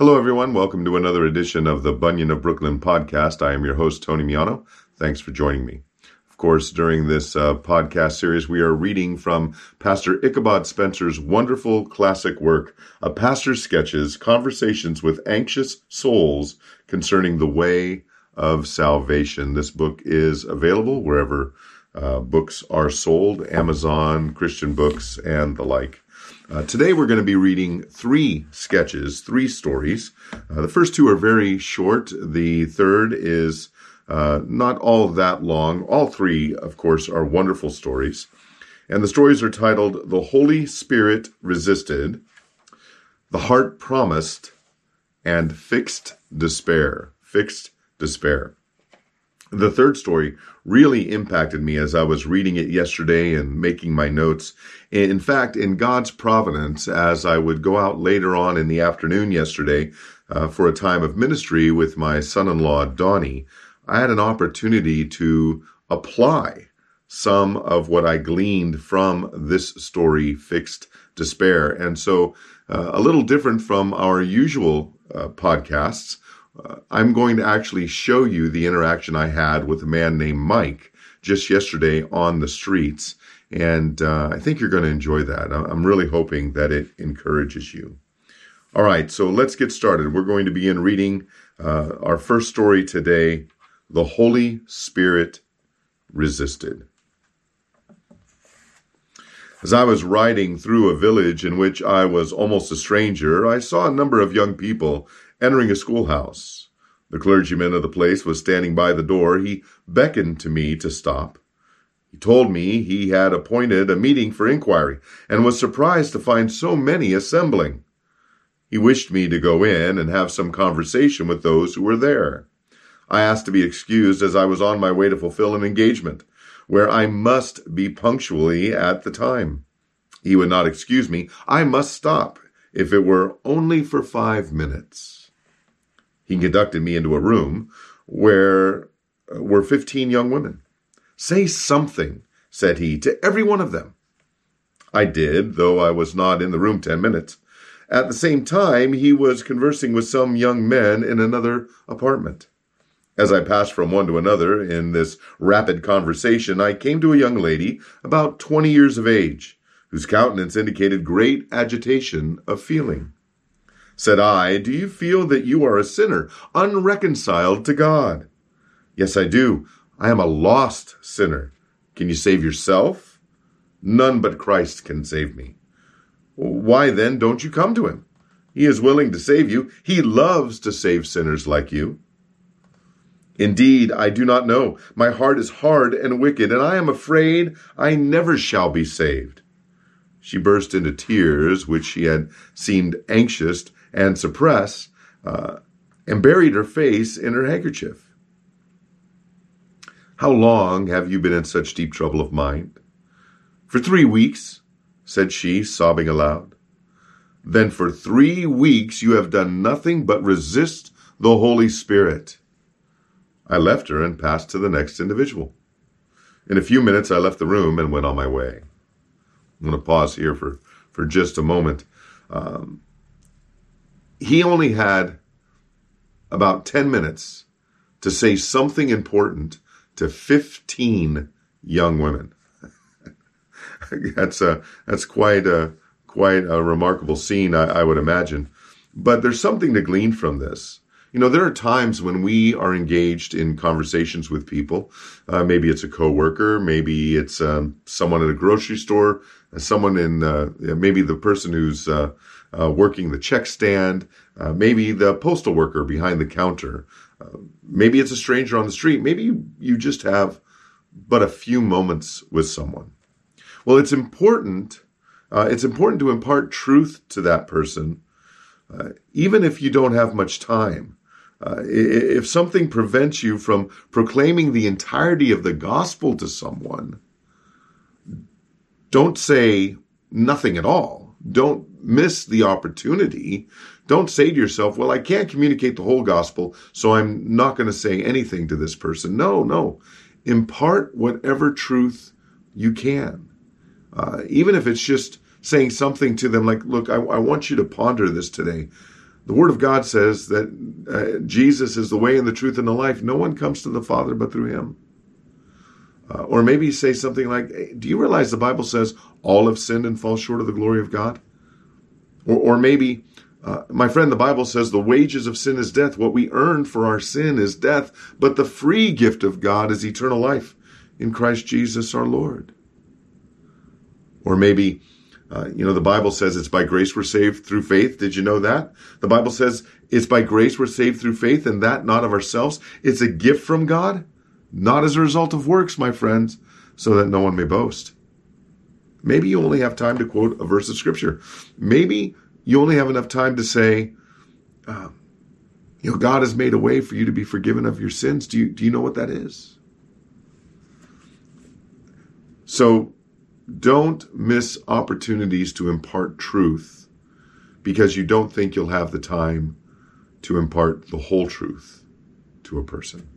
Hello, everyone. Welcome to another edition of the Bunyan of Brooklyn podcast. I am your host, Tony Miano. Thanks for joining me. Of course, during this uh, podcast series, we are reading from Pastor Ichabod Spencer's wonderful classic work, A Pastor's Sketches Conversations with Anxious Souls Concerning the Way of Salvation. This book is available wherever uh, books are sold Amazon, Christian books, and the like. Uh, today we're going to be reading three sketches, three stories. Uh, the first two are very short. The third is uh, not all that long. All three, of course, are wonderful stories. And the stories are titled The Holy Spirit Resisted, The Heart Promised, and Fixed Despair. Fixed Despair. The third story really impacted me as I was reading it yesterday and making my notes. In fact, in God's providence, as I would go out later on in the afternoon yesterday uh, for a time of ministry with my son in law, Donnie, I had an opportunity to apply some of what I gleaned from this story, Fixed Despair. And so, uh, a little different from our usual uh, podcasts uh, I'm going to actually show you the interaction I had with a man named Mike just yesterday on the streets. And uh, I think you're going to enjoy that. I'm really hoping that it encourages you. All right, so let's get started. We're going to begin reading uh, our first story today The Holy Spirit Resisted. As I was riding through a village in which I was almost a stranger, I saw a number of young people entering a schoolhouse. The clergyman of the place was standing by the door. He beckoned to me to stop. He told me he had appointed a meeting for inquiry and was surprised to find so many assembling. He wished me to go in and have some conversation with those who were there. I asked to be excused as I was on my way to fulfill an engagement where I must be punctually at the time. He would not excuse me. I must stop, if it were only for five minutes. He conducted me into a room where uh, were 15 young women. Say something, said he, to every one of them. I did, though I was not in the room 10 minutes. At the same time, he was conversing with some young men in another apartment. As I passed from one to another in this rapid conversation, I came to a young lady about 20 years of age, whose countenance indicated great agitation of feeling. Said I, Do you feel that you are a sinner, unreconciled to God? Yes, I do. I am a lost sinner. Can you save yourself? None but Christ can save me. Why then don't you come to him? He is willing to save you. He loves to save sinners like you. Indeed, I do not know. My heart is hard and wicked, and I am afraid I never shall be saved. She burst into tears, which she had seemed anxious and suppress, uh, and buried her face in her handkerchief. How long have you been in such deep trouble of mind? For three weeks, said she, sobbing aloud. Then for three weeks you have done nothing but resist the Holy Spirit. I left her and passed to the next individual. In a few minutes, I left the room and went on my way. I'm going to pause here for, for just a moment. Um, he only had about 10 minutes to say something important to 15 young women. that's a that's quite a quite a remarkable scene, I, I, would imagine. But there's something to glean from this. You know, there are times when we are engaged in conversations with people. Uh, maybe it's a coworker, maybe it's um, someone at a grocery store, someone in uh, maybe the person who's uh, uh, working the check stand, uh, maybe the postal worker behind the counter, uh, maybe it's a stranger on the street, maybe you, just have but a few moments with someone. Well, it's important. Uh, it's important to impart truth to that person, uh, even if you don't have much time. Uh, if something prevents you from proclaiming the entirety of the gospel to someone, don't say nothing at all. Don't miss the opportunity. Don't say to yourself, well, I can't communicate the whole gospel, so I'm not going to say anything to this person. No, no. Impart whatever truth you can. Uh, even if it's just saying something to them like, look, I, I want you to ponder this today. The Word of God says that uh, Jesus is the way and the truth and the life. No one comes to the Father but through Him. Uh, or maybe say something like, hey, Do you realize the Bible says all have sinned and fall short of the glory of God? Or, or maybe, uh, my friend, the Bible says the wages of sin is death. What we earn for our sin is death, but the free gift of God is eternal life in Christ Jesus our Lord. Or maybe, uh, you know, the Bible says it's by grace we're saved through faith. Did you know that? The Bible says it's by grace we're saved through faith and that not of ourselves. It's a gift from God, not as a result of works, my friends, so that no one may boast. Maybe you only have time to quote a verse of scripture. Maybe you only have enough time to say, uh, you know, God has made a way for you to be forgiven of your sins. Do you, do you know what that is? So don't miss opportunities to impart truth because you don't think you'll have the time to impart the whole truth to a person.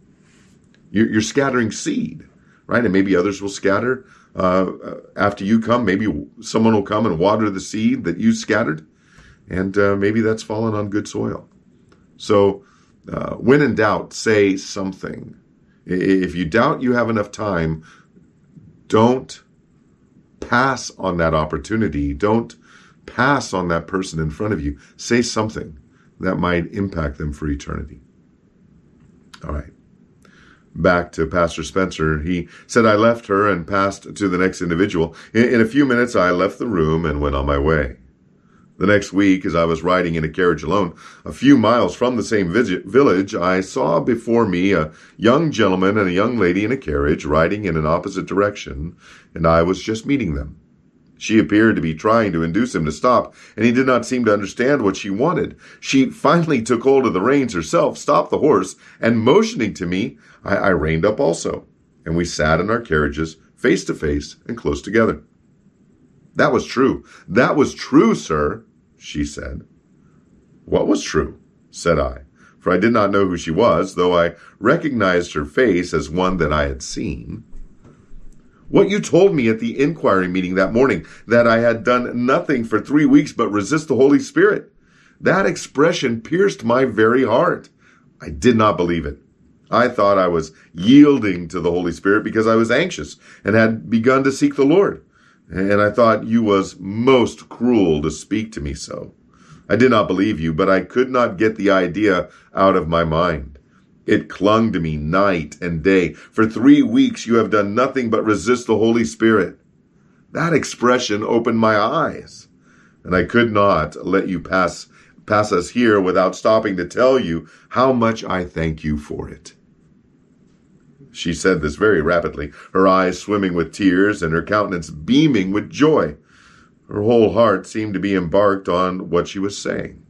You're, you're scattering seed, right? And maybe others will scatter uh, after you come. Maybe someone will come and water the seed that you scattered, and uh, maybe that's fallen on good soil. So, uh, when in doubt, say something. If you doubt you have enough time, don't pass on that opportunity. Don't pass on that person in front of you. Say something that might impact them for eternity. All right. Back to Pastor Spencer. He said, I left her and passed to the next individual. In, in a few minutes, I left the room and went on my way. The next week, as I was riding in a carriage alone, a few miles from the same village, I saw before me a young gentleman and a young lady in a carriage riding in an opposite direction, and I was just meeting them. She appeared to be trying to induce him to stop, and he did not seem to understand what she wanted. She finally took hold of the reins herself, stopped the horse, and motioning to me, I, I reined up also, and we sat in our carriages, face to face and close together. That was true. That was true, sir, she said. What was true? said I, for I did not know who she was, though I recognized her face as one that I had seen. What you told me at the inquiry meeting that morning, that I had done nothing for three weeks but resist the Holy Spirit. That expression pierced my very heart. I did not believe it. I thought I was yielding to the Holy Spirit because I was anxious and had begun to seek the Lord and I thought you was most cruel to speak to me so. I did not believe you, but I could not get the idea out of my mind. It clung to me night and day. For three weeks you have done nothing but resist the Holy Spirit. That expression opened my eyes, and I could not let you pass pass us here without stopping to tell you how much I thank you for it. She said this very rapidly, her eyes swimming with tears and her countenance beaming with joy. Her whole heart seemed to be embarked on what she was saying.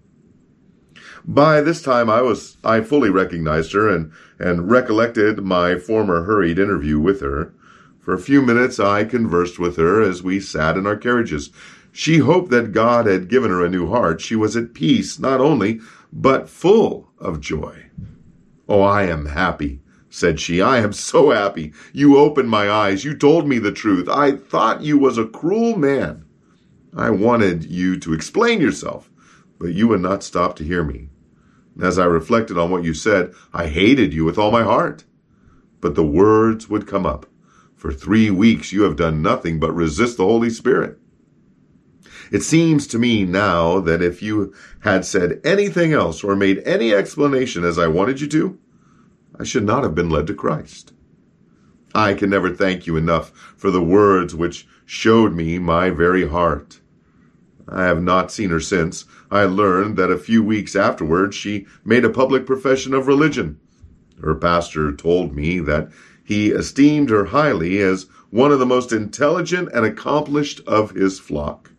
By this time I was I fully recognized her and, and recollected my former hurried interview with her. For a few minutes I conversed with her as we sat in our carriages. She hoped that God had given her a new heart. She was at peace, not only, but full of joy. Oh, I am happy, said she. I am so happy. You opened my eyes. You told me the truth. I thought you was a cruel man. I wanted you to explain yourself, but you would not stop to hear me. As I reflected on what you said, I hated you with all my heart. But the words would come up. For three weeks you have done nothing but resist the Holy Spirit. It seems to me now that if you had said anything else or made any explanation as I wanted you to, I should not have been led to Christ. I can never thank you enough for the words which showed me my very heart. I have not seen her since. I learned that a few weeks afterwards she made a public profession of religion. Her pastor told me that he esteemed her highly as one of the most intelligent and accomplished of his flock.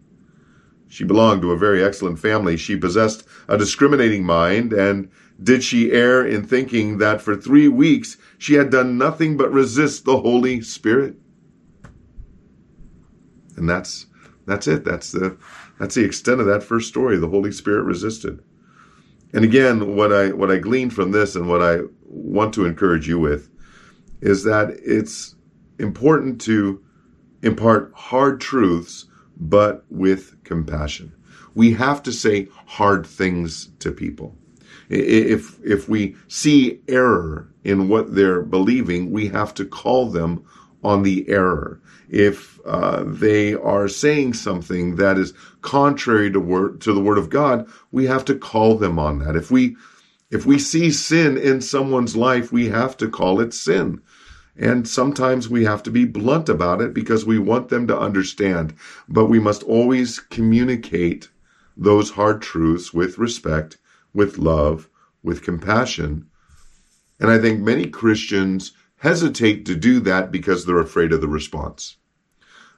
She belonged to a very excellent family. She possessed a discriminating mind and did she err in thinking that for three weeks she had done nothing but resist the Holy Spirit? And that's that's it. That's the that's the extent of that first story. The Holy Spirit resisted. And again, what I what I gleaned from this and what I want to encourage you with is that it's important to impart hard truths, but with compassion. we have to say hard things to people. If, if we see error in what they're believing, we have to call them on the error. If uh, they are saying something that is contrary to word to the word of God, we have to call them on that. If we if we see sin in someone's life, we have to call it sin. And sometimes we have to be blunt about it because we want them to understand. But we must always communicate those hard truths with respect, with love, with compassion. And I think many Christians hesitate to do that because they're afraid of the response.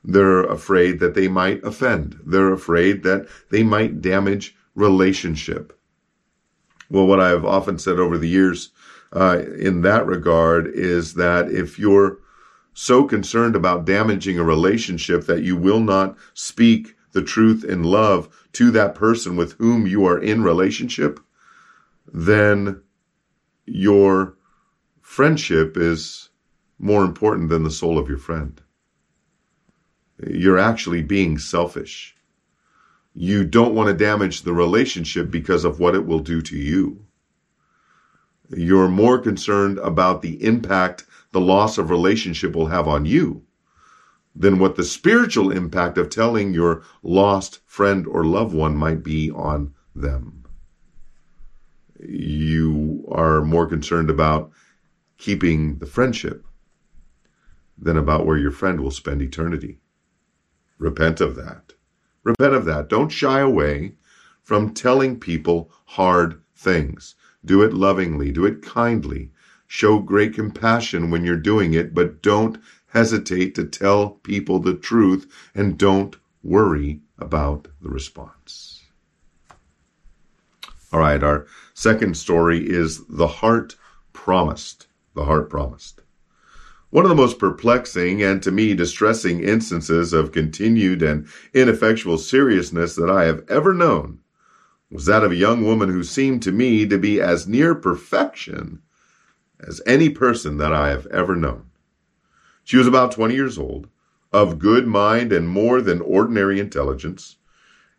They're afraid that they might offend. They're afraid that they might damage relationship. Well, what I've often said over the years uh, in that regard is that if you're so concerned about damaging a relationship that you will not speak the truth in love to that person with whom you are in relationship, then your friendship is more important than the soul of your friend. You're actually being selfish. You don't want to damage the relationship because of what it will do to you. You're more concerned about the impact the loss of relationship will have on you than what the spiritual impact of telling your lost friend or loved one might be on them. You are more concerned about keeping the friendship than about where your friend will spend eternity. Repent of that. Repent of that. Don't shy away from telling people hard things. Do it lovingly, do it kindly. Show great compassion when you're doing it, but don't hesitate to tell people the truth and don't worry about the response. All right, our second story is The Heart Promised. The Heart Promised. One of the most perplexing and to me distressing instances of continued and ineffectual seriousness that I have ever known was that of a young woman who seemed to me to be as near perfection as any person that I have ever known. She was about 20 years old, of good mind and more than ordinary intelligence.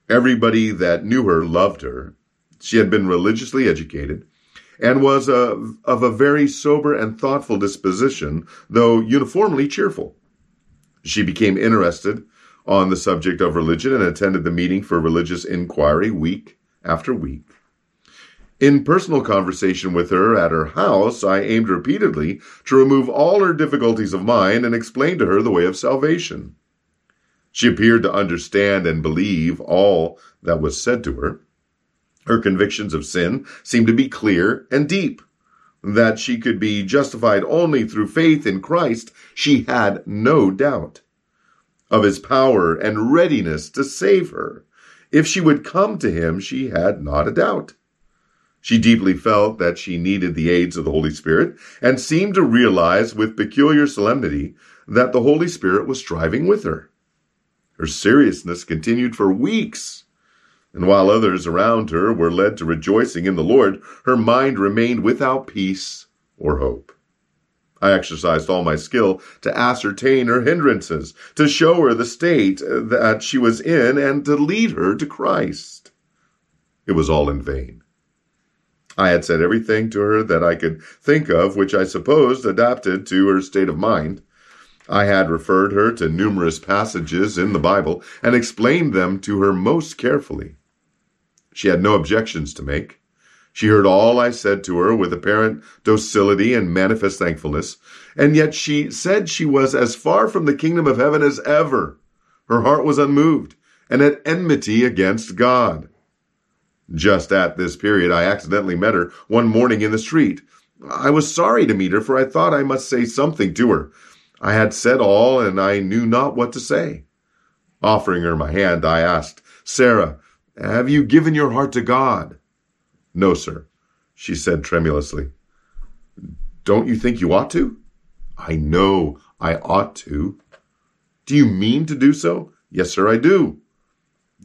Everybody that knew her loved her. She had been religiously educated and was a, of a very sober and thoughtful disposition, though uniformly cheerful. She became interested on the subject of religion and attended the meeting for religious inquiry week after week. In personal conversation with her at her house, I aimed repeatedly to remove all her difficulties of mind and explain to her the way of salvation. She appeared to understand and believe all that was said to her. Her convictions of sin seemed to be clear and deep. That she could be justified only through faith in Christ, she had no doubt. Of his power and readiness to save her. If she would come to him, she had not a doubt. She deeply felt that she needed the aids of the Holy Spirit and seemed to realize with peculiar solemnity that the Holy Spirit was striving with her. Her seriousness continued for weeks and while others around her were led to rejoicing in the Lord, her mind remained without peace or hope. I exercised all my skill to ascertain her hindrances, to show her the state that she was in, and to lead her to Christ. It was all in vain. I had said everything to her that I could think of, which I supposed adapted to her state of mind. I had referred her to numerous passages in the Bible and explained them to her most carefully. She had no objections to make. She heard all I said to her with apparent docility and manifest thankfulness, and yet she said she was as far from the kingdom of heaven as ever. Her heart was unmoved and at enmity against God. Just at this period, I accidentally met her one morning in the street. I was sorry to meet her, for I thought I must say something to her. I had said all, and I knew not what to say. Offering her my hand, I asked, Sarah, have you given your heart to God? No, sir, she said tremulously. Don't you think you ought to? I know I ought to. Do you mean to do so? Yes, sir, I do.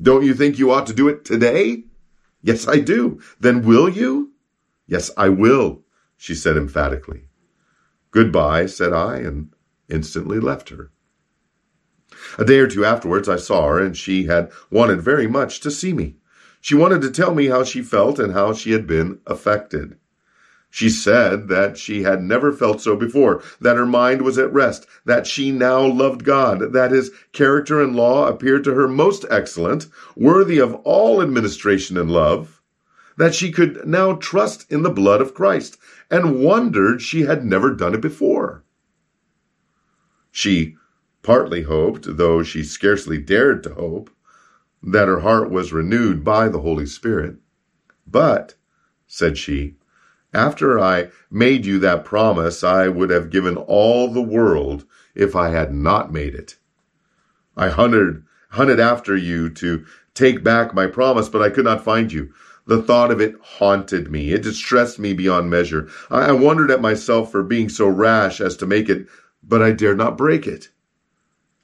Don't you think you ought to do it today? Yes, I do. Then will you? Yes, I will, she said emphatically. Goodbye, said I, and instantly left her. A day or two afterwards, I saw her, and she had wanted very much to see me. She wanted to tell me how she felt and how she had been affected. She said that she had never felt so before, that her mind was at rest, that she now loved God, that his character and law appeared to her most excellent, worthy of all administration and love, that she could now trust in the blood of Christ, and wondered she had never done it before. She partly hoped, though she scarcely dared to hope, that her heart was renewed by the Holy Spirit. But, said she, after I made you that promise, I would have given all the world if I had not made it. I hunted, hunted after you to take back my promise, but I could not find you. The thought of it haunted me. It distressed me beyond measure. I wondered at myself for being so rash as to make it, but I dared not break it.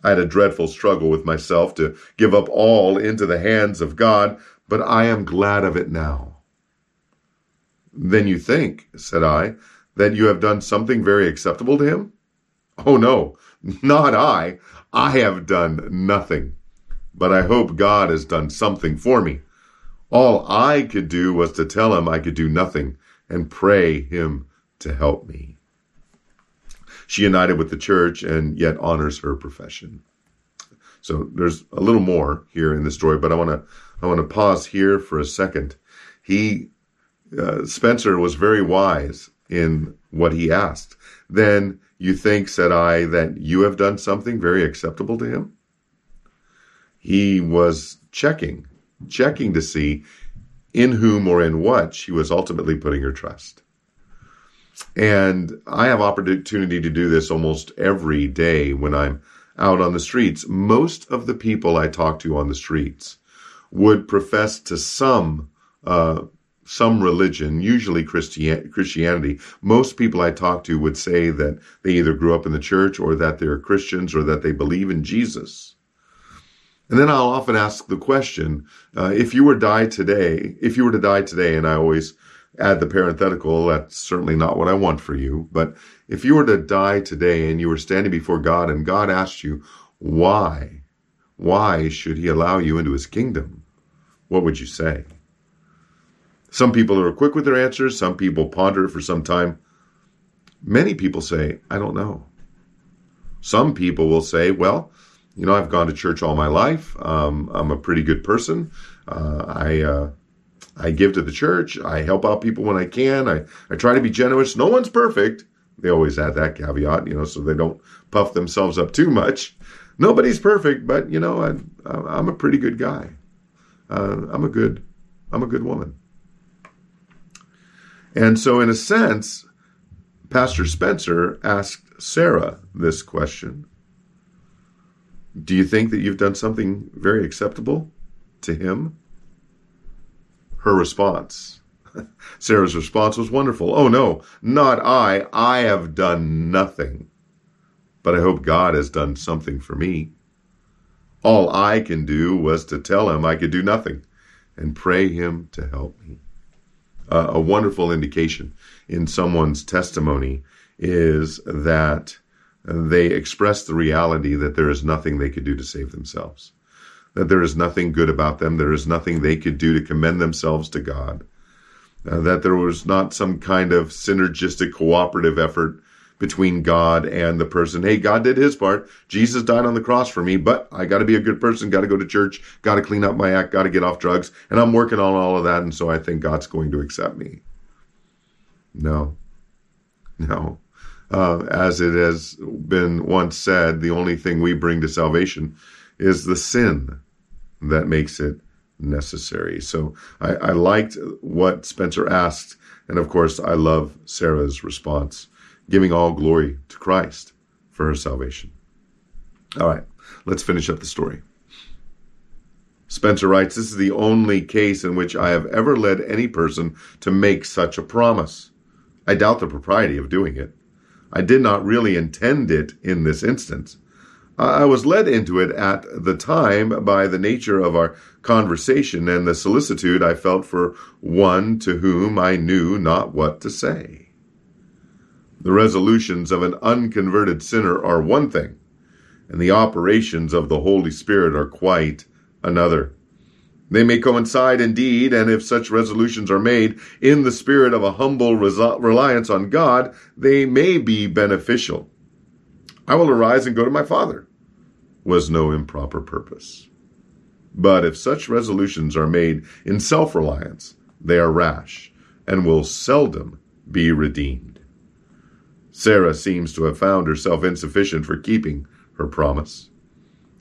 I had a dreadful struggle with myself to give up all into the hands of God, but I am glad of it now. Then you think, said I, that you have done something very acceptable to him? Oh, no, not I. I have done nothing. But I hope God has done something for me. All I could do was to tell him I could do nothing and pray him to help me. She united with the church and yet honors her profession. So there's a little more here in the story, but I want to I want to pause here for a second. He uh, Spencer was very wise in what he asked. Then you think, said I, that you have done something very acceptable to him? He was checking, checking to see in whom or in what she was ultimately putting her trust. And I have opportunity to do this almost every day when I'm out on the streets. Most of the people I talk to on the streets would profess to some uh, some religion, usually Christian, Christianity, most people I talk to would say that they either grew up in the church or that they're Christians or that they believe in Jesus. And then I'll often ask the question, uh, if you were die today, if you were to die today, and I always add the parenthetical, that's certainly not what I want for you, but if you were to die today and you were standing before God and God asked you, why, why should he allow you into his kingdom? What would you say? Some people are quick with their answers. Some people ponder it for some time. Many people say, I don't know. Some people will say, well, you know, I've gone to church all my life. Um, I'm a pretty good person. Uh, I, uh, I give to the church. I help out people when I can. I, I try to be generous. No one's perfect. They always add that caveat, you know, so they don't puff themselves up too much. Nobody's perfect, but you know, I, I'm a pretty good guy. Uh, I'm a good, I'm a good woman. And so, in a sense, Pastor Spencer asked Sarah this question Do you think that you've done something very acceptable to him? Her response. Sarah's response was wonderful. Oh, no, not I. I have done nothing. But I hope God has done something for me. All I can do was to tell him I could do nothing and pray him to help me uh, a wonderful indication in someone's testimony is that they express the reality that there is nothing they could do to save themselves, that there is nothing good about them, there is nothing they could do to commend themselves to God, uh, that there was not some kind of synergistic cooperative effort between God and the person. Hey, God did his part. Jesus died on the cross for me, but I got to be a good person, got to go to church, got to clean up my act, got to get off drugs. And I'm working on all of that. And so I think God's going to accept me. No, no. Uh, as it has been once said, the only thing we bring to salvation is the sin that makes it necessary. So I, I liked what Spencer asked. And of course, I love Sarah's response giving all glory to Christ for her salvation. All right, let's finish up the story. Spencer writes, This is the only case in which I have ever led any person to make such a promise. I doubt the propriety of doing it. I did not really intend it in this instance. I was led into it at the time by the nature of our conversation and the solicitude I felt for one to whom I knew not what to say. The resolutions of an unconverted sinner are one thing, and the operations of the Holy Spirit are quite another. They may coincide indeed, and if such resolutions are made in the spirit of a humble reliance on God, they may be beneficial. I will arise and go to my father, was no improper purpose. But if such resolutions are made in self reliance, they are rash and will seldom be redeemed. Sarah seems to have found herself insufficient for keeping her promise.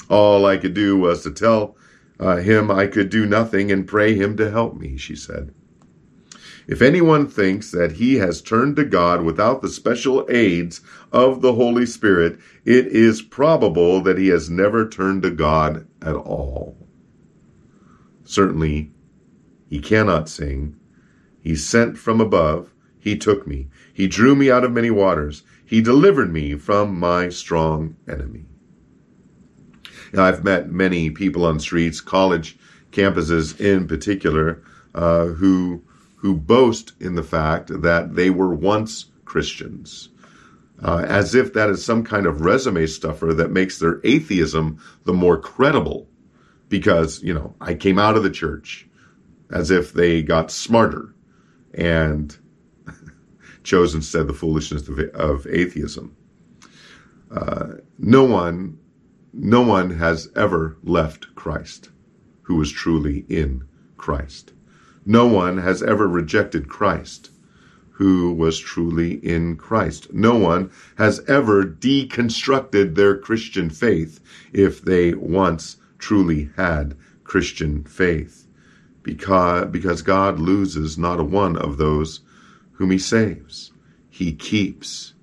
All I could do was to tell uh, him I could do nothing and pray him to help me, she said. If anyone thinks that he has turned to God without the special aids of the Holy Spirit, it is probable that he has never turned to God at all. Certainly, he cannot sing. He sent from above. He took me. He drew me out of many waters. He delivered me from my strong enemy. I've met many people on streets, college campuses in particular, uh, who who boast in the fact that they were once Christians, uh, as if that is some kind of resume stuffer that makes their atheism the more credible. Because you know, I came out of the church, as if they got smarter, and chose instead the foolishness of, of atheism. Uh, no one no one has ever left Christ who was truly in Christ. No one has ever rejected Christ who was truly in Christ. No one has ever deconstructed their Christian faith if they once truly had Christian faith. Because, because God loses not a one of those whom he saves. He keeps.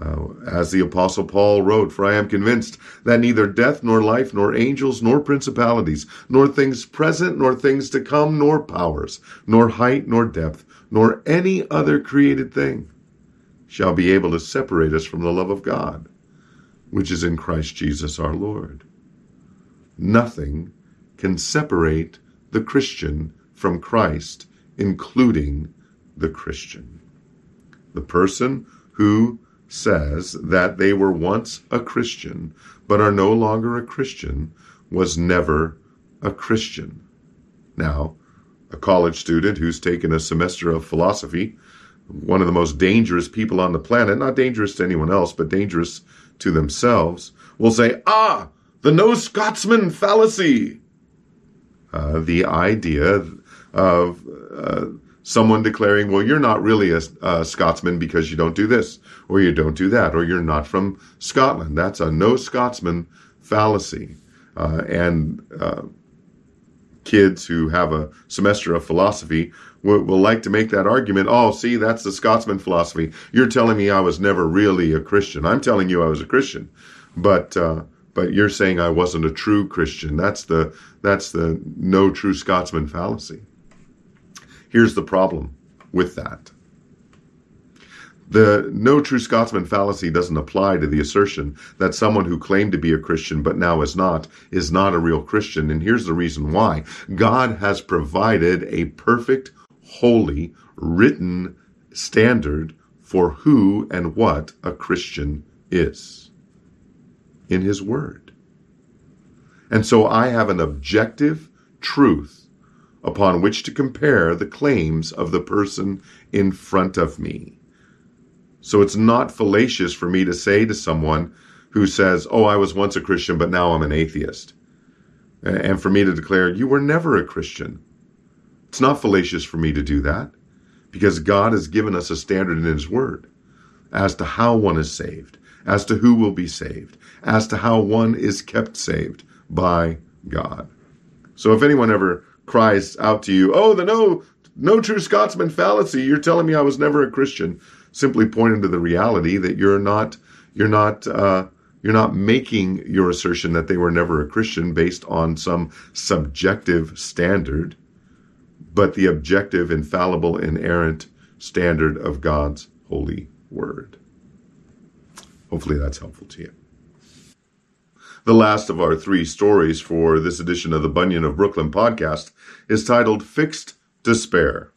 Uh, as the Apostle Paul wrote, For I am convinced that neither death, nor life, nor angels, nor principalities, nor things present, nor things to come, nor powers, nor height, nor depth, nor any other created thing shall be able to separate us from the love of God, which is in Christ Jesus our Lord. Nothing can separate the Christian from Christ, including the Christian. The person who says that they were once a Christian but are no longer a Christian was never a Christian. Now, a college student who's taken a semester of philosophy, one of the most dangerous people on the planet, not dangerous to anyone else, but dangerous to themselves, will say, Ah, the no Scotsman fallacy. Uh, the idea of uh, someone declaring, well, you're not really a, a, Scotsman because you don't do this, or you don't do that, or you're not from Scotland. That's a no Scotsman fallacy. Uh, and uh, kids who have a semester of philosophy will, will, like to make that argument. Oh, see, that's the Scotsman philosophy. You're telling me I was never really a Christian. I'm telling you I was a Christian, but uh, but you're saying I wasn't a true Christian. That's the that's the no true Scotsman fallacy. Here's the problem with that. The no true Scotsman fallacy doesn't apply to the assertion that someone who claimed to be a Christian but now is not is not a real Christian. And here's the reason why God has provided a perfect, holy, written standard for who and what a Christian is in His Word. And so I have an objective truth upon which to compare the claims of the person in front of me. So it's not fallacious for me to say to someone who says, Oh, I was once a Christian, but now I'm an atheist. And for me to declare, You were never a Christian. It's not fallacious for me to do that because God has given us a standard in His Word as to how one is saved, as to who will be saved, as to how one is kept saved by God. So if anyone ever cries out to you, "Oh, the no no true Scotsman fallacy! You're telling me I was never a Christian." Simply pointing to the reality that you're not you're not uh, you're not making your assertion that they were never a Christian based on some subjective standard, but the objective, infallible, inerrant standard of God's holy word. Hopefully that's helpful to you. The last of our three stories for this edition of the Bunyan of Brooklyn podcast is titled Fixed Despair.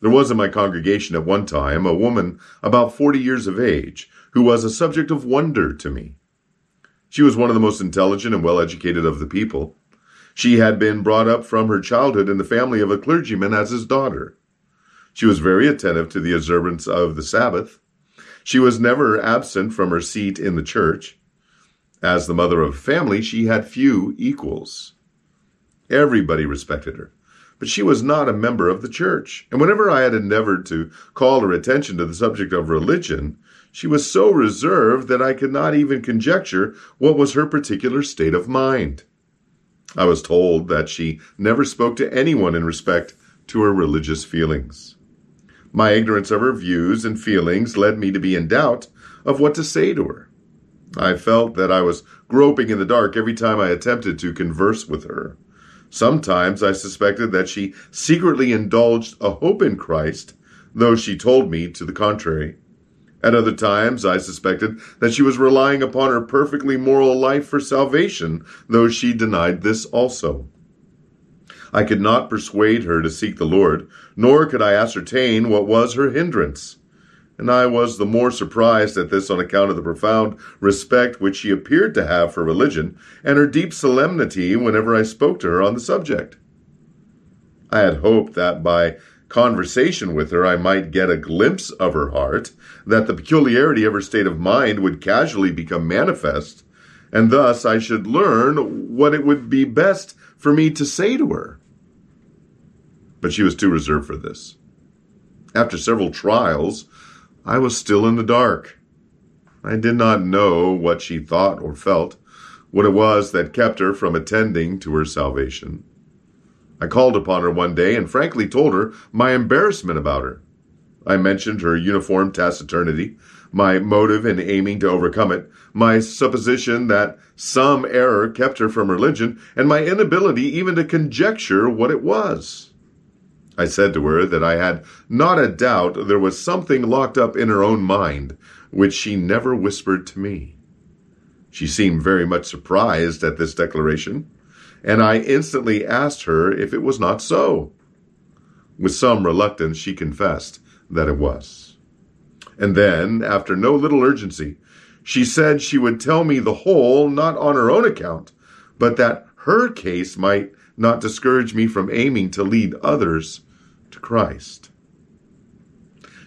There was in my congregation at one time a woman about 40 years of age who was a subject of wonder to me. She was one of the most intelligent and well educated of the people. She had been brought up from her childhood in the family of a clergyman as his daughter. She was very attentive to the observance of the Sabbath. She was never absent from her seat in the church. As the mother of a family, she had few equals. Everybody respected her, but she was not a member of the church. And whenever I had endeavored to call her attention to the subject of religion, she was so reserved that I could not even conjecture what was her particular state of mind. I was told that she never spoke to anyone in respect to her religious feelings. My ignorance of her views and feelings led me to be in doubt of what to say to her. I felt that I was groping in the dark every time I attempted to converse with her. Sometimes I suspected that she secretly indulged a hope in Christ, though she told me to the contrary. At other times, I suspected that she was relying upon her perfectly moral life for salvation, though she denied this also. I could not persuade her to seek the Lord, nor could I ascertain what was her hindrance. And I was the more surprised at this on account of the profound respect which she appeared to have for religion, and her deep solemnity whenever I spoke to her on the subject. I had hoped that by conversation with her I might get a glimpse of her heart, that the peculiarity of her state of mind would casually become manifest, and thus I should learn what it would be best for me to say to her. But she was too reserved for this. After several trials, I was still in the dark. I did not know what she thought or felt, what it was that kept her from attending to her salvation. I called upon her one day and frankly told her my embarrassment about her. I mentioned her uniform taciturnity, my motive in aiming to overcome it, my supposition that some error kept her from religion, and my inability even to conjecture what it was. I said to her that I had not a doubt there was something locked up in her own mind which she never whispered to me. She seemed very much surprised at this declaration, and I instantly asked her if it was not so. With some reluctance, she confessed that it was. And then, after no little urgency, she said she would tell me the whole, not on her own account, but that her case might not discourage me from aiming to lead others Christ.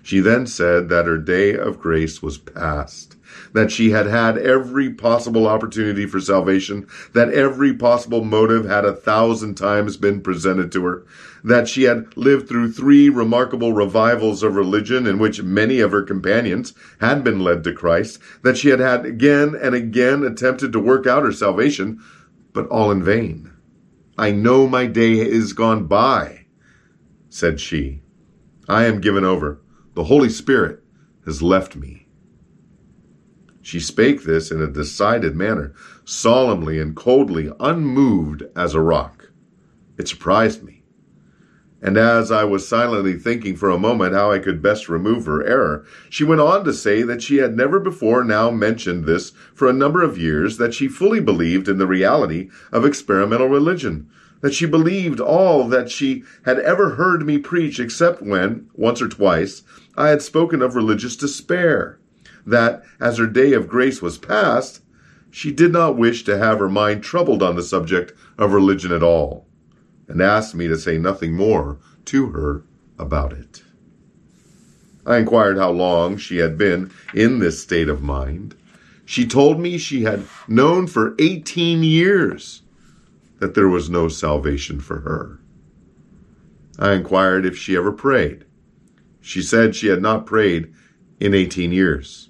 She then said that her day of grace was past, that she had had every possible opportunity for salvation, that every possible motive had a thousand times been presented to her, that she had lived through three remarkable revivals of religion in which many of her companions had been led to Christ, that she had had again and again attempted to work out her salvation, but all in vain. I know my day is gone by, said she. I am given over. The Holy Spirit has left me. She spake this in a decided manner, solemnly and coldly, unmoved as a rock. It surprised me. And as I was silently thinking for a moment how I could best remove her error, she went on to say that she had never before now mentioned this for a number of years, that she fully believed in the reality of experimental religion, that she believed all that she had ever heard me preach, except when, once or twice, I had spoken of religious despair, that, as her day of grace was past, she did not wish to have her mind troubled on the subject of religion at all, and asked me to say nothing more to her about it. I inquired how long she had been in this state of mind. She told me she had known for eighteen years that there was no salvation for her. I inquired if she ever prayed. She said she had not prayed in 18 years.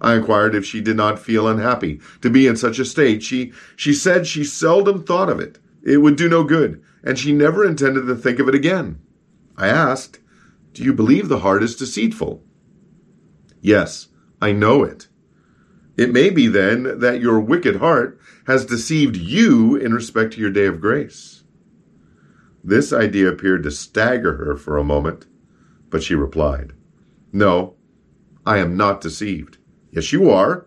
I inquired if she did not feel unhappy to be in such a state. She, she said she seldom thought of it. It would do no good, and she never intended to think of it again. I asked, Do you believe the heart is deceitful? Yes, I know it. It may be then that your wicked heart has deceived you in respect to your day of grace. This idea appeared to stagger her for a moment, but she replied, No, I am not deceived. Yes, you are.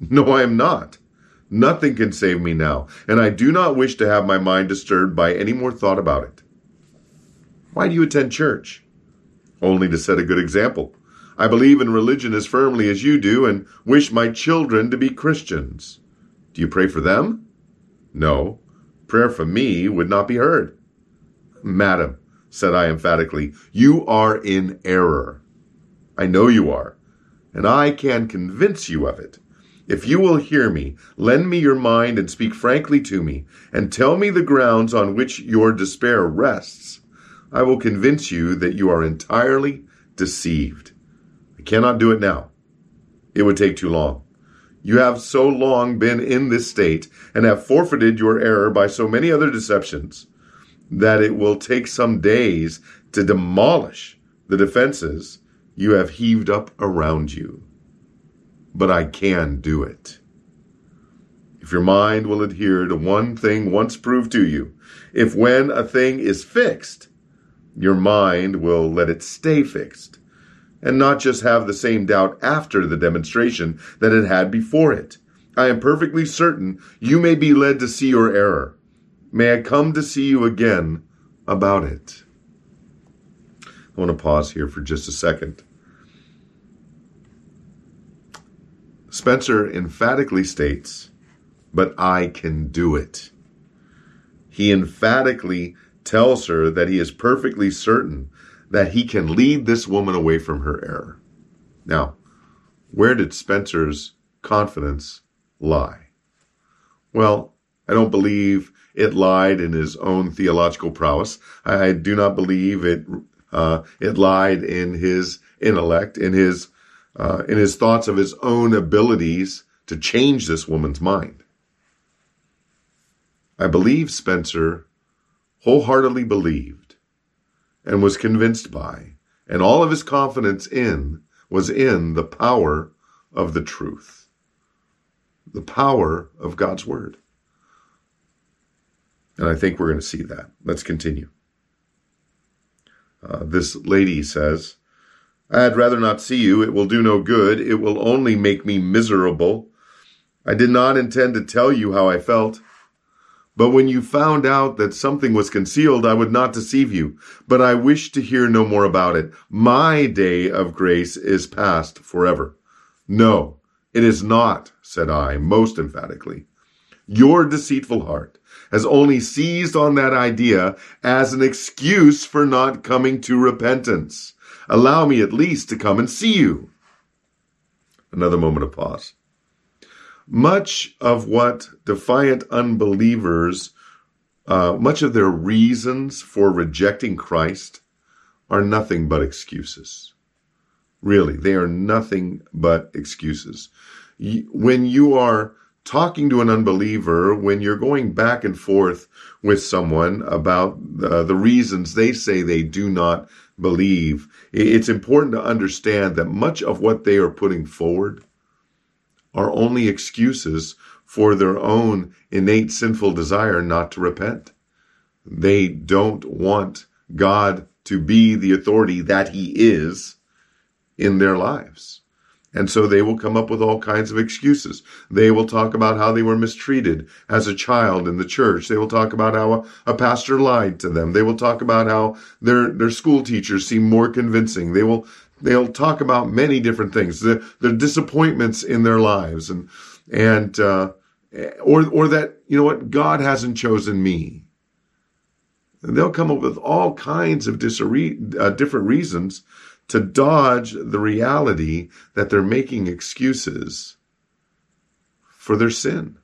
No, I am not. Nothing can save me now, and I do not wish to have my mind disturbed by any more thought about it. Why do you attend church? Only to set a good example. I believe in religion as firmly as you do and wish my children to be Christians. Do you pray for them? No. prayer for me would not be heard. Madam, said I emphatically, you are in error. I know you are, and I can convince you of it. If you will hear me, lend me your mind and speak frankly to me, and tell me the grounds on which your despair rests, I will convince you that you are entirely deceived. Cannot do it now. It would take too long. You have so long been in this state and have forfeited your error by so many other deceptions that it will take some days to demolish the defenses you have heaved up around you. But I can do it. If your mind will adhere to one thing once proved to you, if when a thing is fixed, your mind will let it stay fixed, and not just have the same doubt after the demonstration that it had before it. I am perfectly certain you may be led to see your error. May I come to see you again about it? I want to pause here for just a second. Spencer emphatically states, but I can do it. He emphatically tells her that he is perfectly certain that he can lead this woman away from her error. Now, where did Spencer's confidence lie? Well, I don't believe it lied in his own theological prowess. I do not believe it uh, it lied in his intellect, in his uh, in his thoughts of his own abilities to change this woman's mind. I believe Spencer wholeheartedly believed and was convinced by, and all of his confidence in was in the power of the truth, the power of God's word. And I think we're going to see that. Let's continue. Uh, this lady says, I had rather not see you. It will do no good. It will only make me miserable. I did not intend to tell you how I felt. But when you found out that something was concealed, I would not deceive you. But I wish to hear no more about it. My day of grace is past forever. No, it is not, said I, most emphatically. Your deceitful heart has only seized on that idea as an excuse for not coming to repentance. Allow me at least to come and see you. Another moment of pause. Much of what defiant unbelievers, uh, much of their reasons for rejecting Christ are nothing but excuses. Really, they are nothing but excuses. When you are talking to an unbeliever, when you're going back and forth with someone about uh, the reasons they say they do not believe, it's important to understand that much of what they are putting forward are only excuses for their own innate sinful desire not to repent. They don't want God to be the authority that He is in their lives. And so they will come up with all kinds of excuses. They will talk about how they were mistreated as a child in the church. They will talk about how a, pastor lied to them. They will talk about how their, their school teachers seem more convincing. They will, they'll talk about many different things, the, their disappointments in their lives and, and, uh, or, or that, you know what, God hasn't chosen me. And they'll come up with all kinds of uh, different reasons to dodge the reality that they're making excuses for their sin.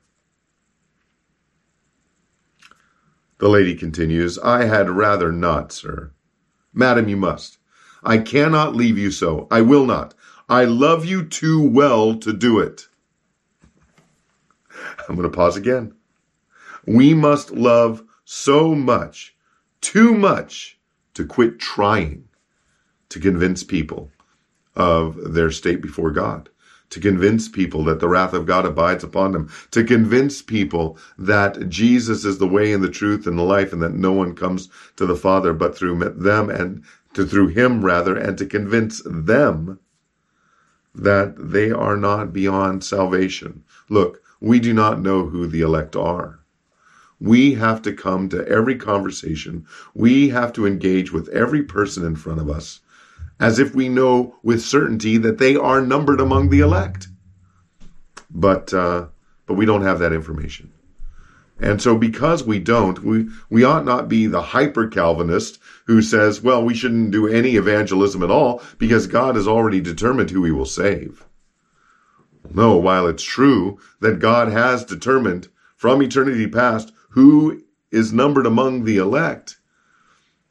The lady continues, I had rather not, sir. Madam, you must. I cannot leave you so. I will not. I love you too well to do it. I'm going to pause again. We must love so much, too much, to quit trying to convince people of their state before God, to convince people that the wrath of God abides upon them, to convince people that Jesus is the way and the truth and the life and that no one comes to the Father but through them and to through him rather, and to convince them that they are not beyond salvation. Look, we do not know who the elect are. We have to come to every conversation. We have to engage with every person in front of us as if we know with certainty that they are numbered among the elect. But uh, but we don't have that information. And so because we don't, we, we ought not be the hyper Calvinist who says, well, we shouldn't do any evangelism at all because God has already determined who he will save. No, while it's true that God has determined from eternity past who is numbered among the elect,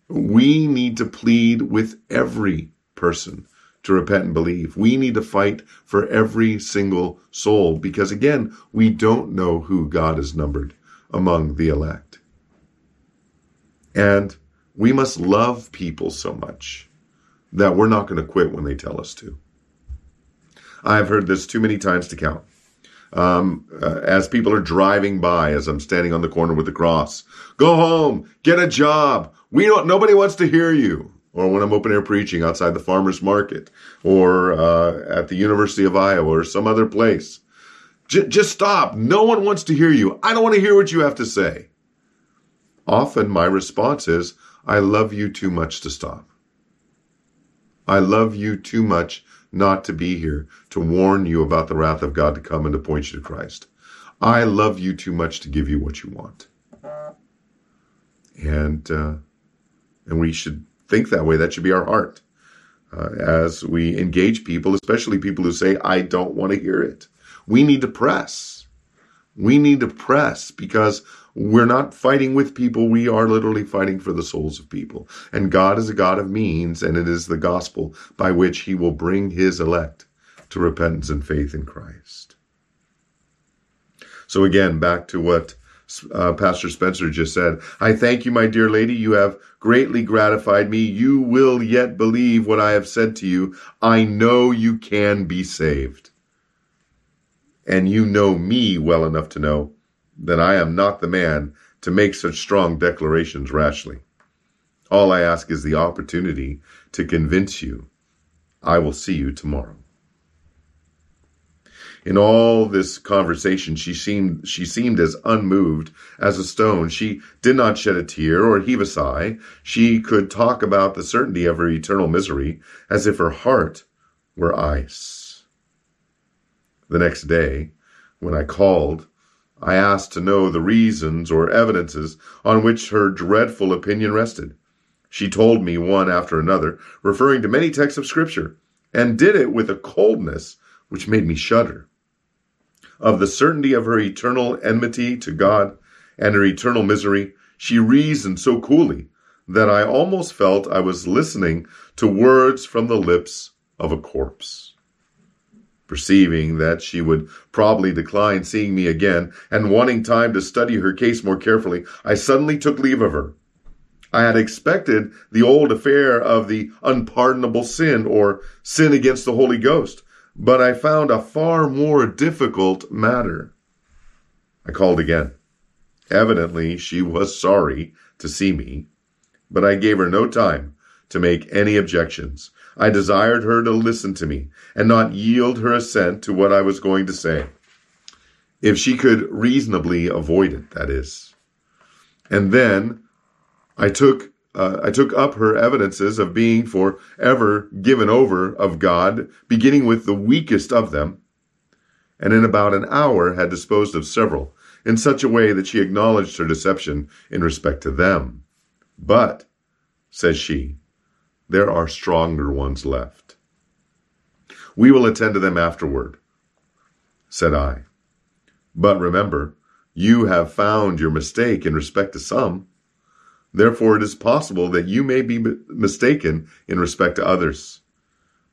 we need to plead with every person to repent and believe. We need to fight for every single soul because again, we don't know who God has numbered among the elect. And we must love people so much that we're not going to quit when they tell us to. I've heard this too many times to count. Um, uh, as people are driving by, as I'm standing on the corner with the cross, go home, get a job. We don't, nobody wants to hear you. Or when I'm open air preaching outside the farmer's market or uh, at the University of Iowa or some other place. J- just stop. No one wants to hear you. I don't want to hear what you have to say. Often my response is, I love you too much to stop. I love you too much not to be here to warn you about the wrath of God to come and to point you to Christ. I love you too much to give you what you want. And, uh, and we should think that way. That should be our heart. Uh, as we engage people, especially people who say, I don't want to hear it. We need to press. We need to press because we're not fighting with people. We are literally fighting for the souls of people. And God is a God of means, and it is the gospel by which he will bring his elect to repentance and faith in Christ. So again, back to what uh, Pastor Spencer just said. I thank you, my dear lady. You have greatly gratified me. You will yet believe what I have said to you. I know you can be saved and you know me well enough to know that I am not the man to make such strong declarations rashly. All I ask is the opportunity to convince you. I will see you tomorrow. In all this conversation, she seemed, she seemed as unmoved as a stone. She did not shed a tear or heave a sigh. She could talk about the certainty of her eternal misery as if her heart were ice. The next day, when I called, I asked to know the reasons or evidences on which her dreadful opinion rested. She told me one after another, referring to many texts of Scripture, and did it with a coldness which made me shudder. Of the certainty of her eternal enmity to God and her eternal misery, she reasoned so coolly that I almost felt I was listening to words from the lips of a corpse. Perceiving that she would probably decline seeing me again, and wanting time to study her case more carefully, I suddenly took leave of her. I had expected the old affair of the unpardonable sin or sin against the Holy Ghost, but I found a far more difficult matter. I called again. Evidently, she was sorry to see me, but I gave her no time to make any objections. I desired her to listen to me and not yield her assent to what I was going to say. If she could reasonably avoid it, that is. And then I took uh, I took up her evidences of being for ever given over of God, beginning with the weakest of them, and in about an hour had disposed of several, in such a way that she acknowledged her deception in respect to them. But, says she, there are stronger ones left. We will attend to them afterward, said I. But remember, you have found your mistake in respect to some. Therefore, it is possible that you may be mistaken in respect to others.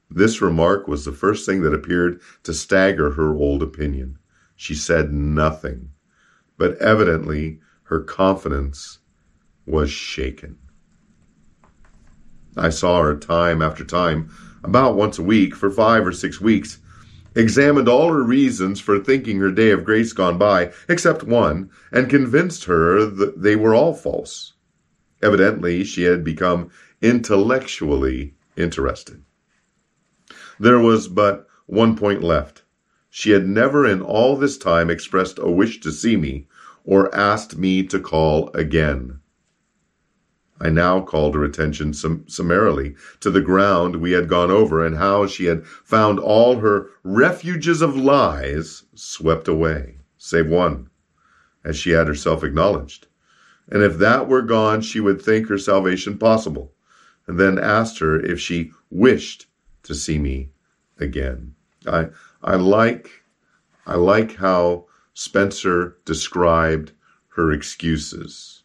This remark was the first thing that appeared to stagger her old opinion. She said nothing, but evidently her confidence was shaken. I saw her time after time, about once a week for five or six weeks, examined all her reasons for thinking her day of grace gone by, except one, and convinced her that they were all false. Evidently, she had become intellectually interested. There was but one point left. She had never in all this time expressed a wish to see me or asked me to call again. I now called her attention sum- summarily to the ground we had gone over and how she had found all her refuges of lies swept away, save one as she had herself acknowledged. And if that were gone, she would think her salvation possible, and then asked her if she wished to see me again. I, I like, I like how Spencer described her excuses.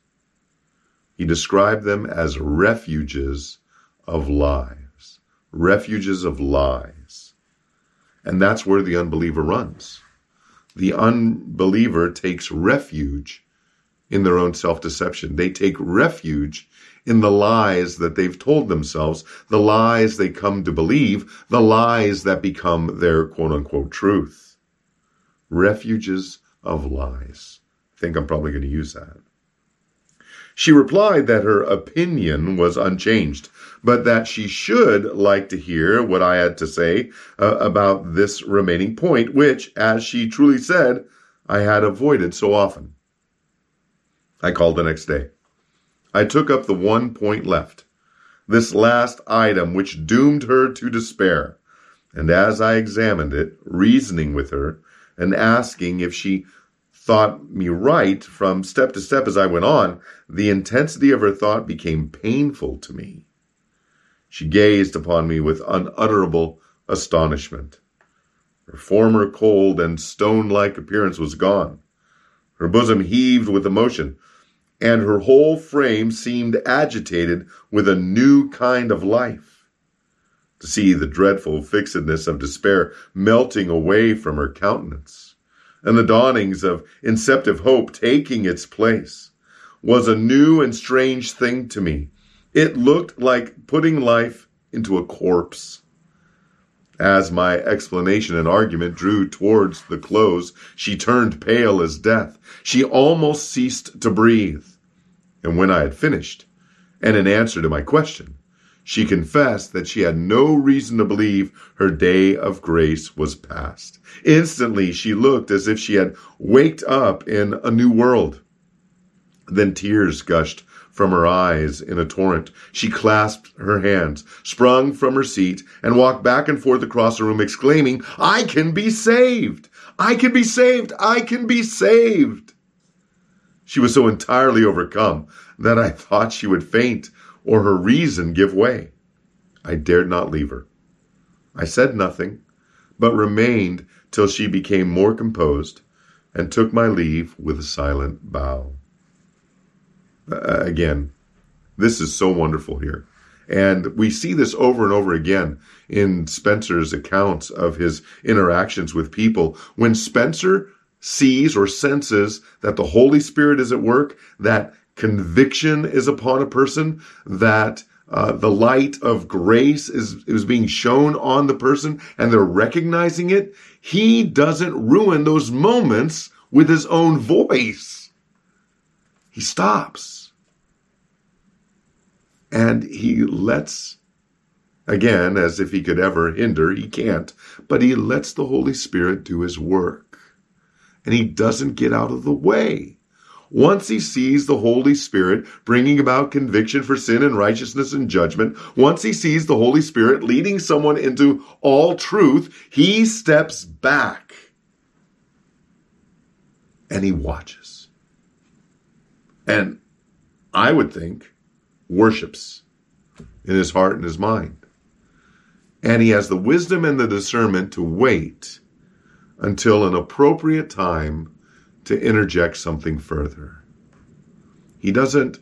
He described them as refuges of lies, refuges of lies. And that's where the unbeliever runs. The unbeliever takes refuge in their own self deception. They take refuge in the lies that they've told themselves, the lies they come to believe, the lies that become their quote unquote truth. Refuges of lies. I think I'm probably going to use that. She replied that her opinion was unchanged, but that she should like to hear what I had to say uh, about this remaining point, which, as she truly said, I had avoided so often. I called the next day. I took up the one point left, this last item which doomed her to despair, and as I examined it, reasoning with her, and asking if she thought me right from step to step as I went on, the intensity of her thought became painful to me. She gazed upon me with unutterable astonishment. Her former cold and stone like appearance was gone. Her bosom heaved with emotion, and her whole frame seemed agitated with a new kind of life. To see the dreadful fixedness of despair melting away from her countenance, and the dawnings of inceptive hope taking its place, was a new and strange thing to me. It looked like putting life into a corpse. As my explanation and argument drew towards the close, she turned pale as death. She almost ceased to breathe. And when I had finished, and in answer to my question, she confessed that she had no reason to believe her day of grace was past. Instantly, she looked as if she had waked up in a new world. Then tears gushed from her eyes in a torrent. She clasped her hands, sprung from her seat, and walked back and forth across the room, exclaiming, I can be saved! I can be saved! I can be saved! She was so entirely overcome that I thought she would faint or her reason give way. I dared not leave her. I said nothing, but remained till she became more composed and took my leave with a silent bow. Uh, again, this is so wonderful here. And we see this over and over again in Spencer's accounts of his interactions with people. When Spencer sees or senses that the Holy Spirit is at work, that conviction is upon a person, that uh, the light of grace is, is being shown on the person and they're recognizing it, he doesn't ruin those moments with his own voice. He stops. And he lets, again, as if he could ever hinder, he can't, but he lets the Holy Spirit do his work. And he doesn't get out of the way. Once he sees the Holy Spirit bringing about conviction for sin and righteousness and judgment, once he sees the Holy Spirit leading someone into all truth, he steps back and he watches. And I would think worships in his heart and his mind. And he has the wisdom and the discernment to wait until an appropriate time to interject something further. He doesn't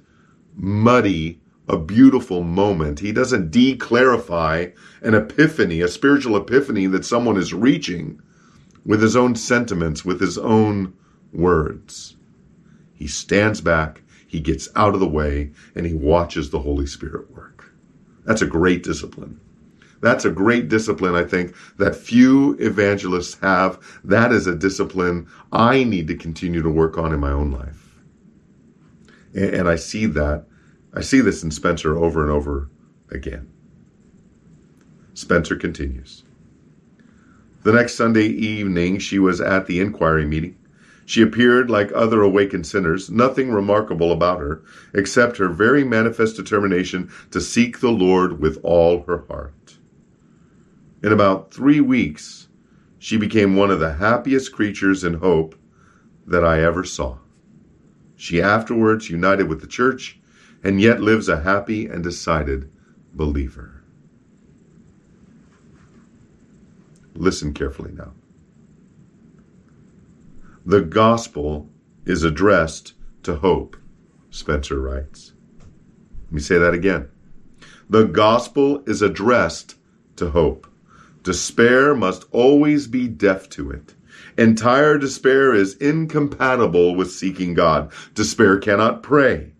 muddy a beautiful moment. He doesn't de clarify an epiphany, a spiritual epiphany that someone is reaching with his own sentiments, with his own words. He stands back he gets out of the way and he watches the Holy Spirit work. That's a great discipline. That's a great discipline, I think, that few evangelists have. That is a discipline I need to continue to work on in my own life. And, and I see that. I see this in Spencer over and over again. Spencer continues. The next Sunday evening, she was at the inquiry meeting. She appeared like other awakened sinners, nothing remarkable about her, except her very manifest determination to seek the Lord with all her heart. In about three weeks, she became one of the happiest creatures in hope that I ever saw. She afterwards united with the church and yet lives a happy and decided believer. Listen carefully now. The gospel is addressed to hope, Spencer writes. Let me say that again. The gospel is addressed to hope. Despair must always be deaf to it. Entire despair is incompatible with seeking God. Despair cannot pray.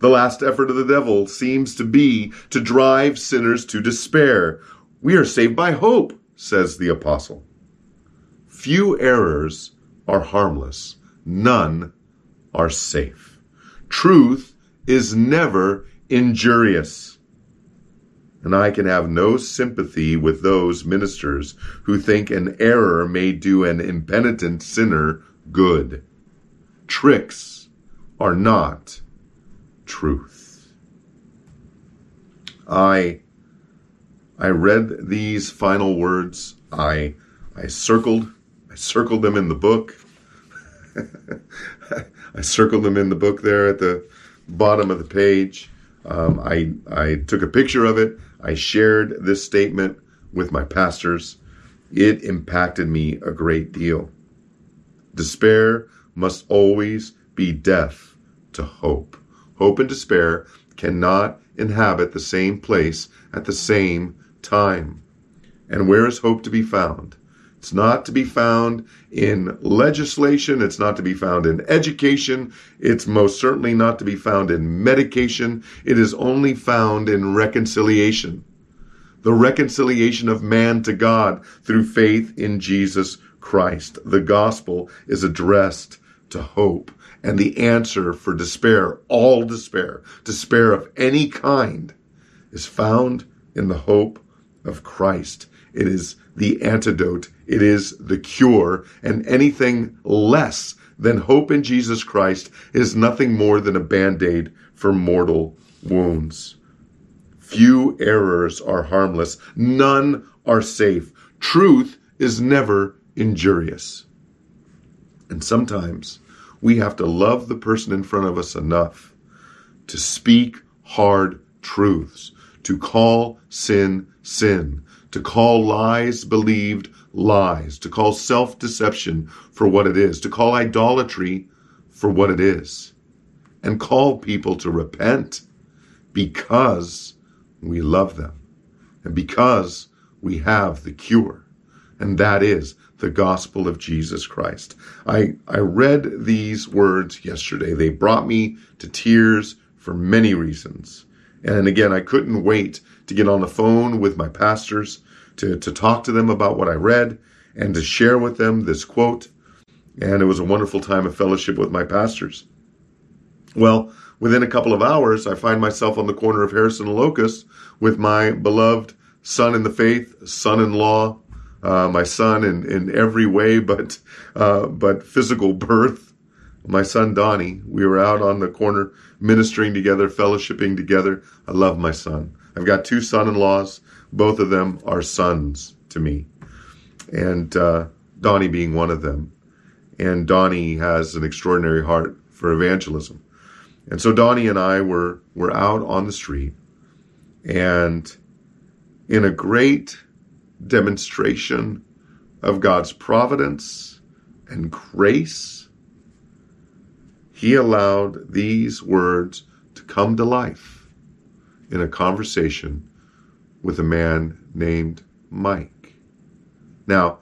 The last effort of the devil seems to be to drive sinners to despair. We are saved by hope, says the apostle. Few errors are harmless. None are safe. Truth is never injurious. And I can have no sympathy with those ministers who think an error may do an impenitent sinner good. Tricks are not truth. I I read these final words. I I circled I circled them in the book. I circled them in the book there at the bottom of the page. Um, I I took a picture of it. I shared this statement with my pastors. It impacted me a great deal. Despair must always be death to hope. Hope and despair cannot inhabit the same place at the same time. And where is hope to be found? It's not to be found in legislation. It's not to be found in education. It's most certainly not to be found in medication. It is only found in reconciliation. The reconciliation of man to God through faith in Jesus Christ. The gospel is addressed to hope and the answer for despair, all despair, despair of any kind, is found in the hope of Christ. It is the antidote, it is the cure, and anything less than hope in Jesus Christ is nothing more than a band aid for mortal wounds. Few errors are harmless, none are safe. Truth is never injurious. And sometimes we have to love the person in front of us enough to speak hard truths, to call sin sin, to call lies believed lies, to call self deception for what it is, to call idolatry for what it is, and call people to repent because we love them and because we have the cure. And that is the gospel of Jesus Christ. I, I read these words yesterday. They brought me to tears for many reasons. And again, I couldn't wait to get on the phone with my pastors to, to talk to them about what I read and to share with them this quote. And it was a wonderful time of fellowship with my pastors. Well, within a couple of hours, I find myself on the corner of Harrison and Locust with my beloved son in the faith, son in law, uh, my son in, in every way but uh, but physical birth. My son Donnie, we were out on the corner ministering together, fellowshipping together. I love my son. I've got two son-in-laws. Both of them are sons to me, and uh, Donnie being one of them. And Donnie has an extraordinary heart for evangelism. And so Donnie and I were were out on the street, and in a great demonstration of God's providence and grace, he allowed these words to come to life in a conversation with a man named Mike. Now,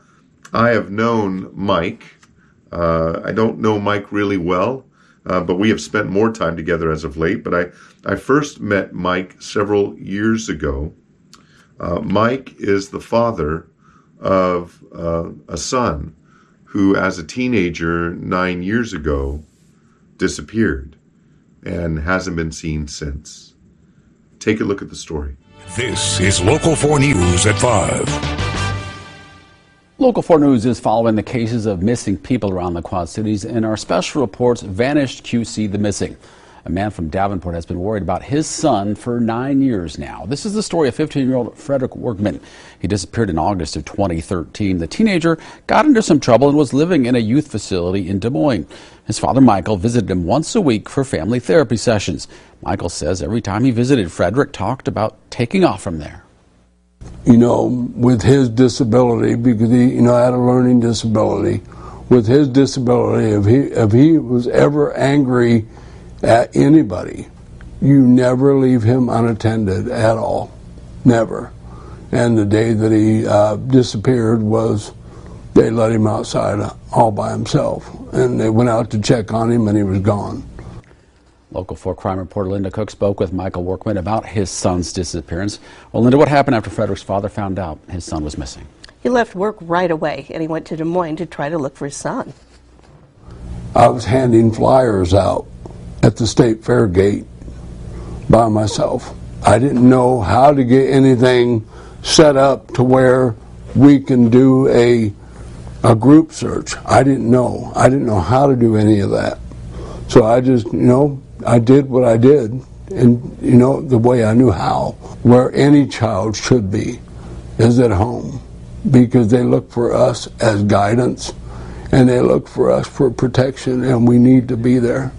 I have known Mike. Uh, I don't know Mike really well, uh, but we have spent more time together as of late. But I, I first met Mike several years ago uh, Mike is the father of uh, a son who, as a teenager nine years ago, disappeared and hasn't been seen since. Take a look at the story. This is Local 4 News at 5. Local 4 News is following the cases of missing people around the Quad Cities, in our special reports Vanished QC the Missing. A man from Davenport has been worried about his son for nine years now. This is the story of 15 year old Frederick Workman. He disappeared in August of 2013. The teenager got into some trouble and was living in a youth facility in Des Moines. His father, Michael, visited him once a week for family therapy sessions. Michael says every time he visited, Frederick talked about taking off from there you know, with his disability, because he, you know, had a learning disability. With his disability, if he if he was ever angry at anybody, you never leave him unattended at all, never. And the day that he uh, disappeared was they let him outside all by himself, and they went out to check on him, and he was gone. Local 4 crime reporter Linda Cook spoke with Michael Workman about his son's disappearance. Well, Linda, what happened after Frederick's father found out his son was missing? He left work right away and he went to Des Moines to try to look for his son. I was handing flyers out at the state fair gate by myself. I didn't know how to get anything set up to where we can do a a group search. I didn't know. I didn't know how to do any of that. So I just, you know, I did what I did, and you know the way I knew how. Where any child should be is at home, because they look for us as guidance, and they look for us for protection, and we need to be there.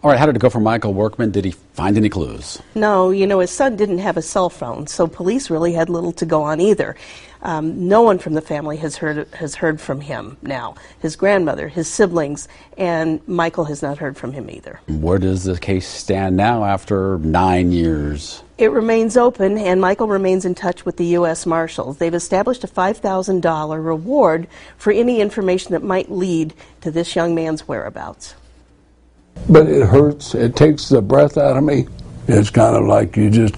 All right, how did it go for Michael Workman? Did he find any clues? No, you know, his son didn't have a cell phone, so police really had little to go on either. Um, no one from the family has heard has heard from him now. His grandmother, his siblings, and Michael has not heard from him either. Where does the case stand now after nine years? It remains open, and Michael remains in touch with the U.S. Marshals. They've established a $5,000 reward for any information that might lead to this young man's whereabouts but it hurts. It takes the breath out of me. It's kind of like you just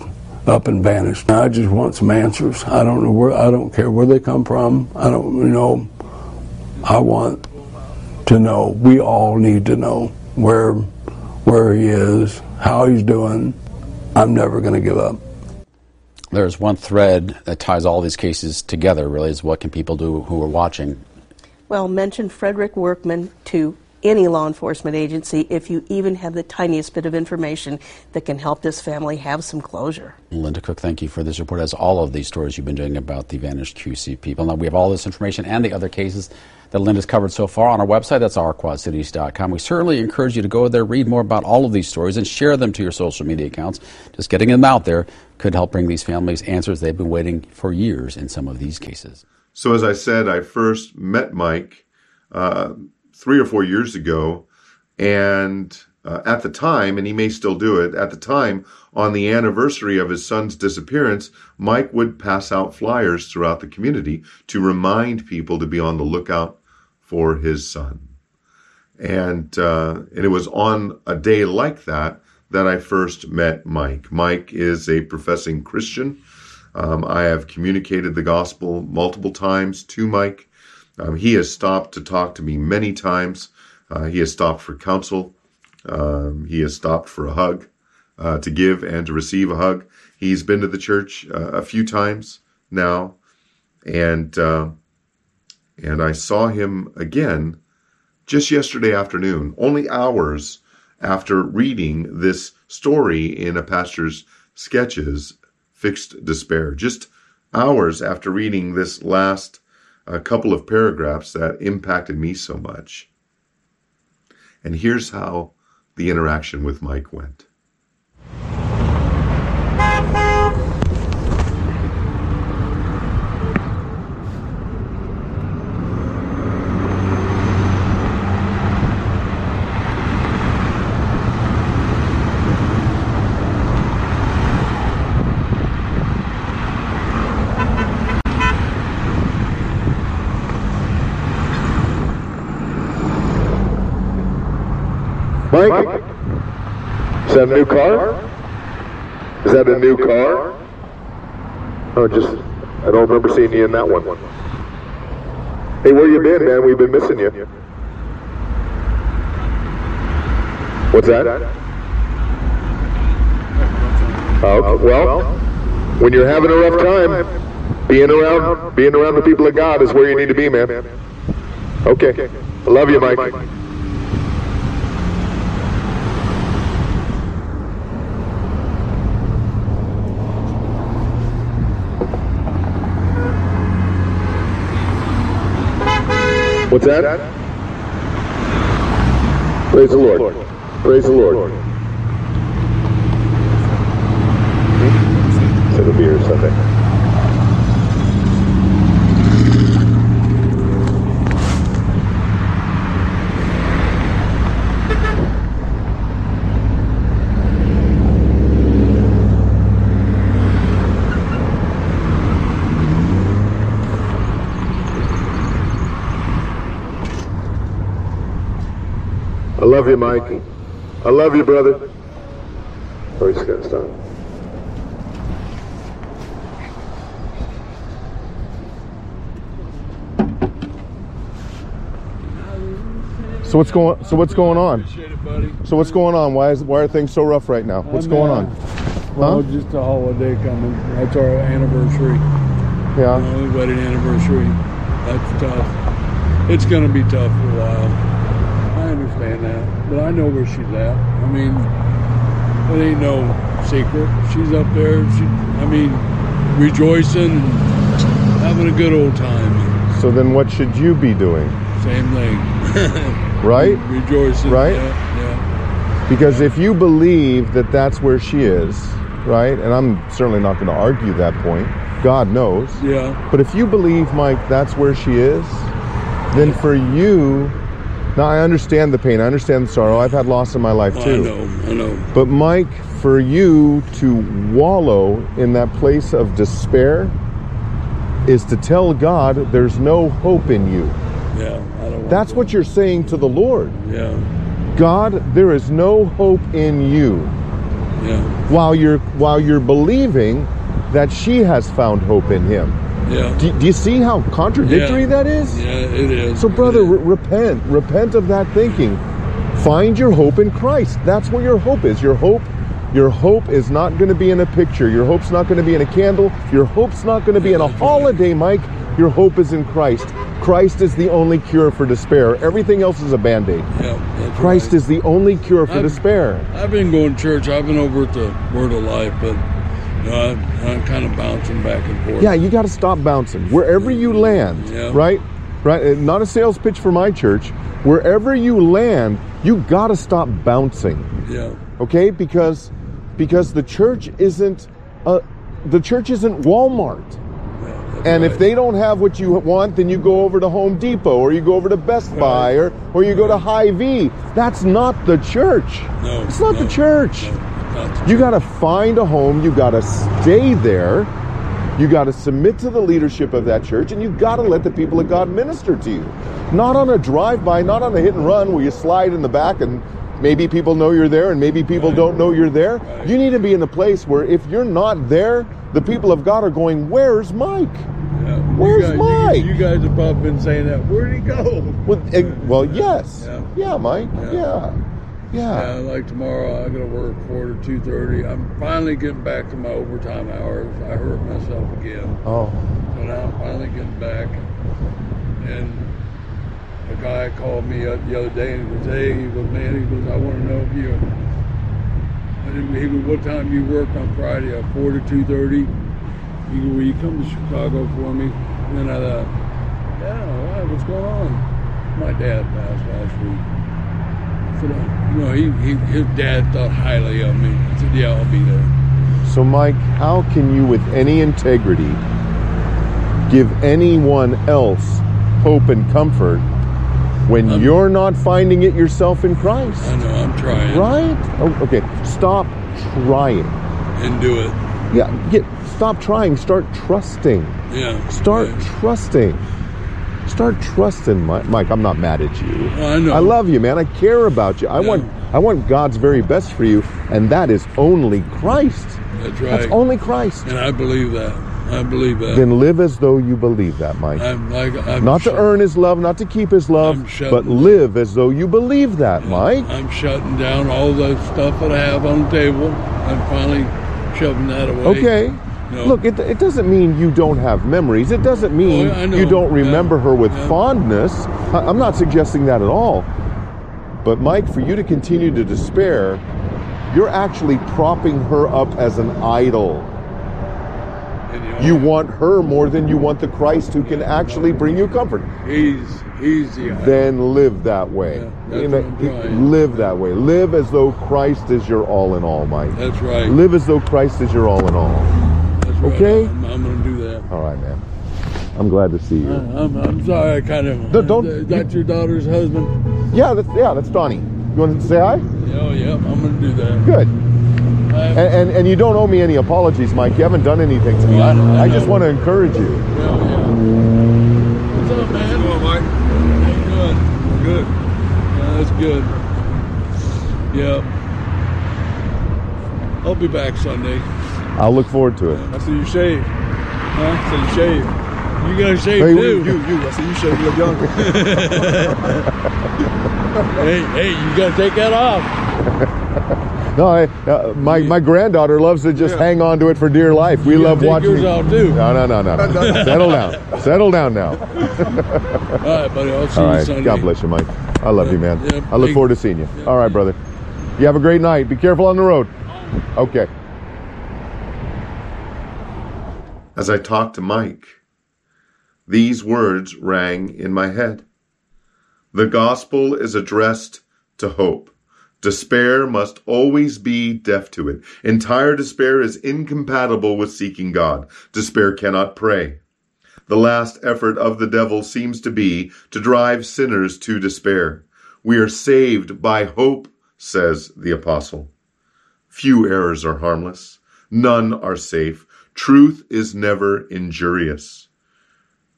up and vanish. I just want some answers. I don't know where. I don't care where they come from. I don't. You know. I want to know. We all need to know where where he is, how he's doing. I'm never going to give up. There's one thread that ties all these cases together. Really, is what can people do who are watching? Well, mention Frederick Workman to any law enforcement agency if you even have the tiniest bit of information that can help this family have some closure. Linda Cook, thank you for this report. As all of these stories you've been doing about the vanished QC people. Now, we have all this information and the other cases that Linda's covered so far on our website. That's ourquadcities.com. We certainly encourage you to go there, read more about all of these stories, and share them to your social media accounts. Just getting them out there could help bring these families answers they've been waiting for years in some of these cases. So, as I said, I first met Mike. Uh, three or four years ago. And uh, at the time, and he may still do it, at the time, on the anniversary of his son's disappearance, Mike would pass out flyers throughout the community to remind people to be on the lookout for his son. And, uh, and it was on a day like that that I first met Mike. Mike is a professing Christian. Um, I have communicated the gospel multiple times to Mike. Um, he has stopped to talk to me many times. Uh, he has stopped for counsel. Um, he has stopped for a hug, uh, to give and to receive a hug. He's been to the church uh, a few times now, and uh, and I saw him again just yesterday afternoon, only hours after reading this story in a pastor's sketches, Fixed Despair. Just hours after reading this last a couple of paragraphs that impacted me so much. And here's how the interaction with Mike went. Mike? Is that a new car? Is that a new car? Oh, just, I don't remember seeing you in that one. Hey, where you been, man? We've been missing you. What's that? Oh, well, when you're having a rough time, being around, being around the people of God is where you need to be, man. Okay. I love you, Mike. What's that? Praise the Lord. Praise the Lord. Said it'll be here Sunday. Love you, Mike. I love you, brother. Oh, he's gonna stop. So what's going? So what's going on? It. So what's going on? Why is why are things so rough right now? What's I'm, going on? Well, Huh? just a holiday coming. That's our anniversary. Yeah. You know, wedding anniversary. That's tough. It's going to be tough for a while. I understand that, but I know where she's at. I mean, it ain't no secret. She's up there. She, I mean, rejoicing having a good old time. So then, what should you be doing? Same thing. Right? Rejoicing. Right? Yeah. yeah. Because if you believe that that's where she is, right? And I'm certainly not going to argue that point. God knows. Yeah. But if you believe, Mike, that's where she is, then for you, now I understand the pain, I understand the sorrow. I've had loss in my life Oh, I too. know. I know. But Mike, for you to wallow in that place of despair is to tell God there's no hope in you. Yeah. I That's to. what you're saying to the Lord. Yeah. God, there is no hope in you. Yeah. While you're while you're believing that she has found hope in him. Yeah. Do, do you see how contradictory Yeah. that is? Yeah, it is. So, brother, is. re- repent. Repent of that thinking. Find your hope in Christ. That's where your hope is. Your hope, your hope is not going to be in a picture. Your hope's not going to be in a candle. Your hope's not going to be in a holiday, Mike. Your hope is in Christ. Christ is the only cure for despair. Everything else is a band-aid. yeah, Christ right. is the only cure for I'm- despair. I've been going to church. I've been over at the Word of Life, but I'm, kind of bouncing back and forth. Yeah, you got to stop bouncing. Wherever you land, Yeah. right? Right? Not a sales pitch for my church. Wherever you land, you got to stop bouncing. Yeah. okay because because the church isn't uh, the church isn't walmart yeah, and if they don't have what you want then you go over to home depot or you go over to best buy or, or you go to Hy-Vee that's not the church no, it's not no, the church no, you got to find a home you got to stay there you got to submit to the leadership of that church and you got to let the people of god minister to you not on a drive-by not on a hit and run where you slide in the back and maybe people know you're there and maybe people don't know you're there you need to be in a place where if you're not there the people of god are going where's mike Yeah. Where's you guys, Mike? You, you guys have probably been saying that. Where'd he go? well, eh, well yes Yeah. yeah mike Yeah. yeah Yeah, yeah like tomorrow I gotta work four to two thirty. I'm finally getting back to my overtime hours. I hurt myself again. oh So now I'm finally getting back. And a guy called me up the other day and he goes, hey, he goes, man, he goes, I want to know if you, I didn't, he goes, what time you work on Friday? At 4 to 2.30? He goes, will you come to Chicago for me? And then I thought, yeah, all right, what's going on? My dad passed last week. I said, "Oh, you know, he, he, his dad thought highly of me. I said, yeah, I'll be there. So, Mike, how can you, with any integrity, give anyone else hope and comfort when I'm- you're not finding it yourself in Christ? I know, I'm trying. Right? Oh, okay. Stop trying. And do it. Yeah. Get. Stop trying. Start trusting. Yeah. Start right. trusting. Start trusting, Mike. Mike. I'm not mad at you. Well, I know. I love you, man. I care about you. I Yeah. want. I want God's very best for you, and that is only Christ. That's right. That's only Christ. And I believe that. I believe that. Then live as though you believe that, Mike. I'm like I'm not to earn his love, not to keep his love, but live as though you believe that, Mike. I'm shutting down all the stuff that I have on the table. I'm finally shoving that away. Okay. No. Look, it, it doesn't mean you don't have memories. It doesn't mean Oh, you don't remember Yeah. her with Yeah. fondness. I, I'm not suggesting that at all. But, Mike, for you to continue to despair, you're actually propping her up as an idol. You want her more than you want the Christ who can actually bring you comfort. He's he's the. Then live that way. Yeah, You know, live that way. Live as though Christ is your all in all, Mike. That's right. Live as though Christ is your all in all. That's right. okay. I'm, I'm going to do that. All right, man. I'm glad to see you. Uh, I'm, I'm sorry. I kind of. No, don't- uh, Is that your daughter's husband? Yeah, that's yeah, that's Donnie. You want to say hi? Oh, yeah. I'm going to do that. Good. And, and and you don't owe me any apologies, Mike. You haven't done anything to me. I, I just want to encourage you. yeah, yeah. What's up, man? Hello, Mike. Good. Good. Yeah, that's good. Yeah. I'll be back Sunday. I'll look forward to it. I see you shave. Huh? So you shave. You gotta shave Hey, too. you- you. I see you shave. You look younger. hey, hey, you gotta take that off. No, I, uh, my my granddaughter loves to just hang on to it for dear life. We You love watching. yours off too. No, no, no, no. no. Settle down. Settle down now. All right, buddy. I'll see All you right. Sunday. God bless you, Mike. I love you, man. Yeah, I look forward to seeing you. yeah, All right, brother. You have a great night. Be careful on the road. Okay. As I talked to Mike, these words rang in my head. The gospel is addressed to hope. Despair must always be deaf to it. Entire despair is incompatible with seeking God. Despair cannot pray. The last effort of the devil seems to be to drive sinners to despair. We are saved by hope, says the apostle. Few errors are harmless. None are safe. Truth is never injurious.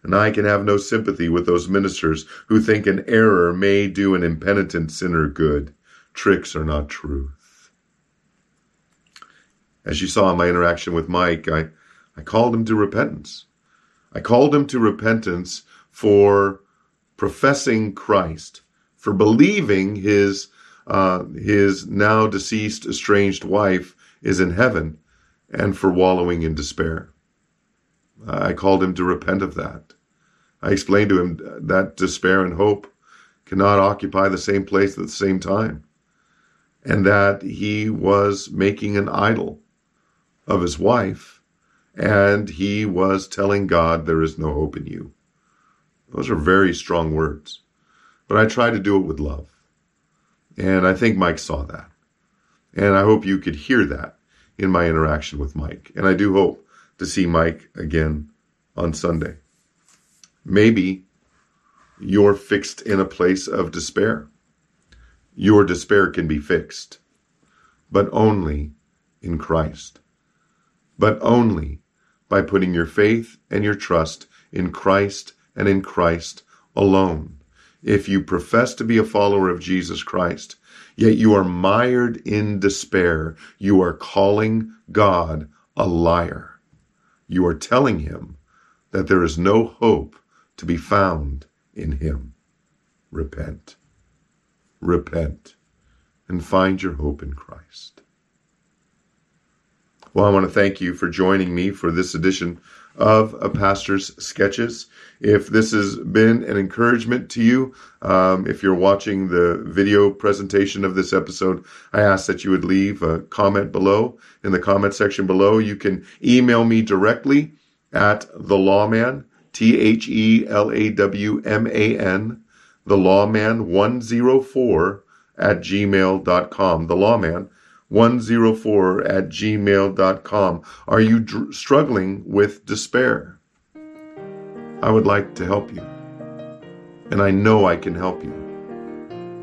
And I can have no sympathy with those ministers who think an error may do an impenitent sinner good. Tricks are not truth. As you saw in my interaction with Mike, I, I called him to repentance. I called him to repentance for professing Christ, for believing his uh, his now deceased estranged wife is in heaven, and for wallowing in despair. I called him to repent of that. I explained to him that despair and hope cannot occupy the same place at the same time, and that he was making an idol of his wife and he was telling God, There is no hope in you. Those are very strong words. But I tried to do it with love. And I think Mike saw that. And I hope you could hear that in my interaction with Mike. And I do hope to see Mike again on Sunday. Maybe you're fixed in a place of despair. Your despair can be fixed, but only in Christ. But only by putting your faith and your trust in Christ and in Christ alone. If you profess to be a follower of Jesus Christ, yet you are mired in despair, you are calling God a liar. You are telling him that there is no hope to be found in him. Repent. Repent and find your hope in Christ. Well, I want to thank you for joining me for this edition of A Pastor's Sketches. If this has been an encouragement to you, um, if you're watching the video presentation of this episode, I ask that you would leave a comment below in the comment section below. You can email me directly at the lawman, T H E L A W M A N, the lawman 104 at gmail.com. The lawman 104 at gmail.com. Are you dr- struggling with despair? I would like to help you. And I know I can help you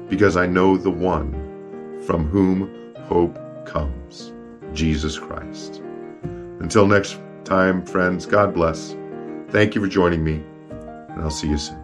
because I know the one from whom hope comes Jesus Christ. Until next time, friends, God bless. Thank you for joining me, and I'll see you soon.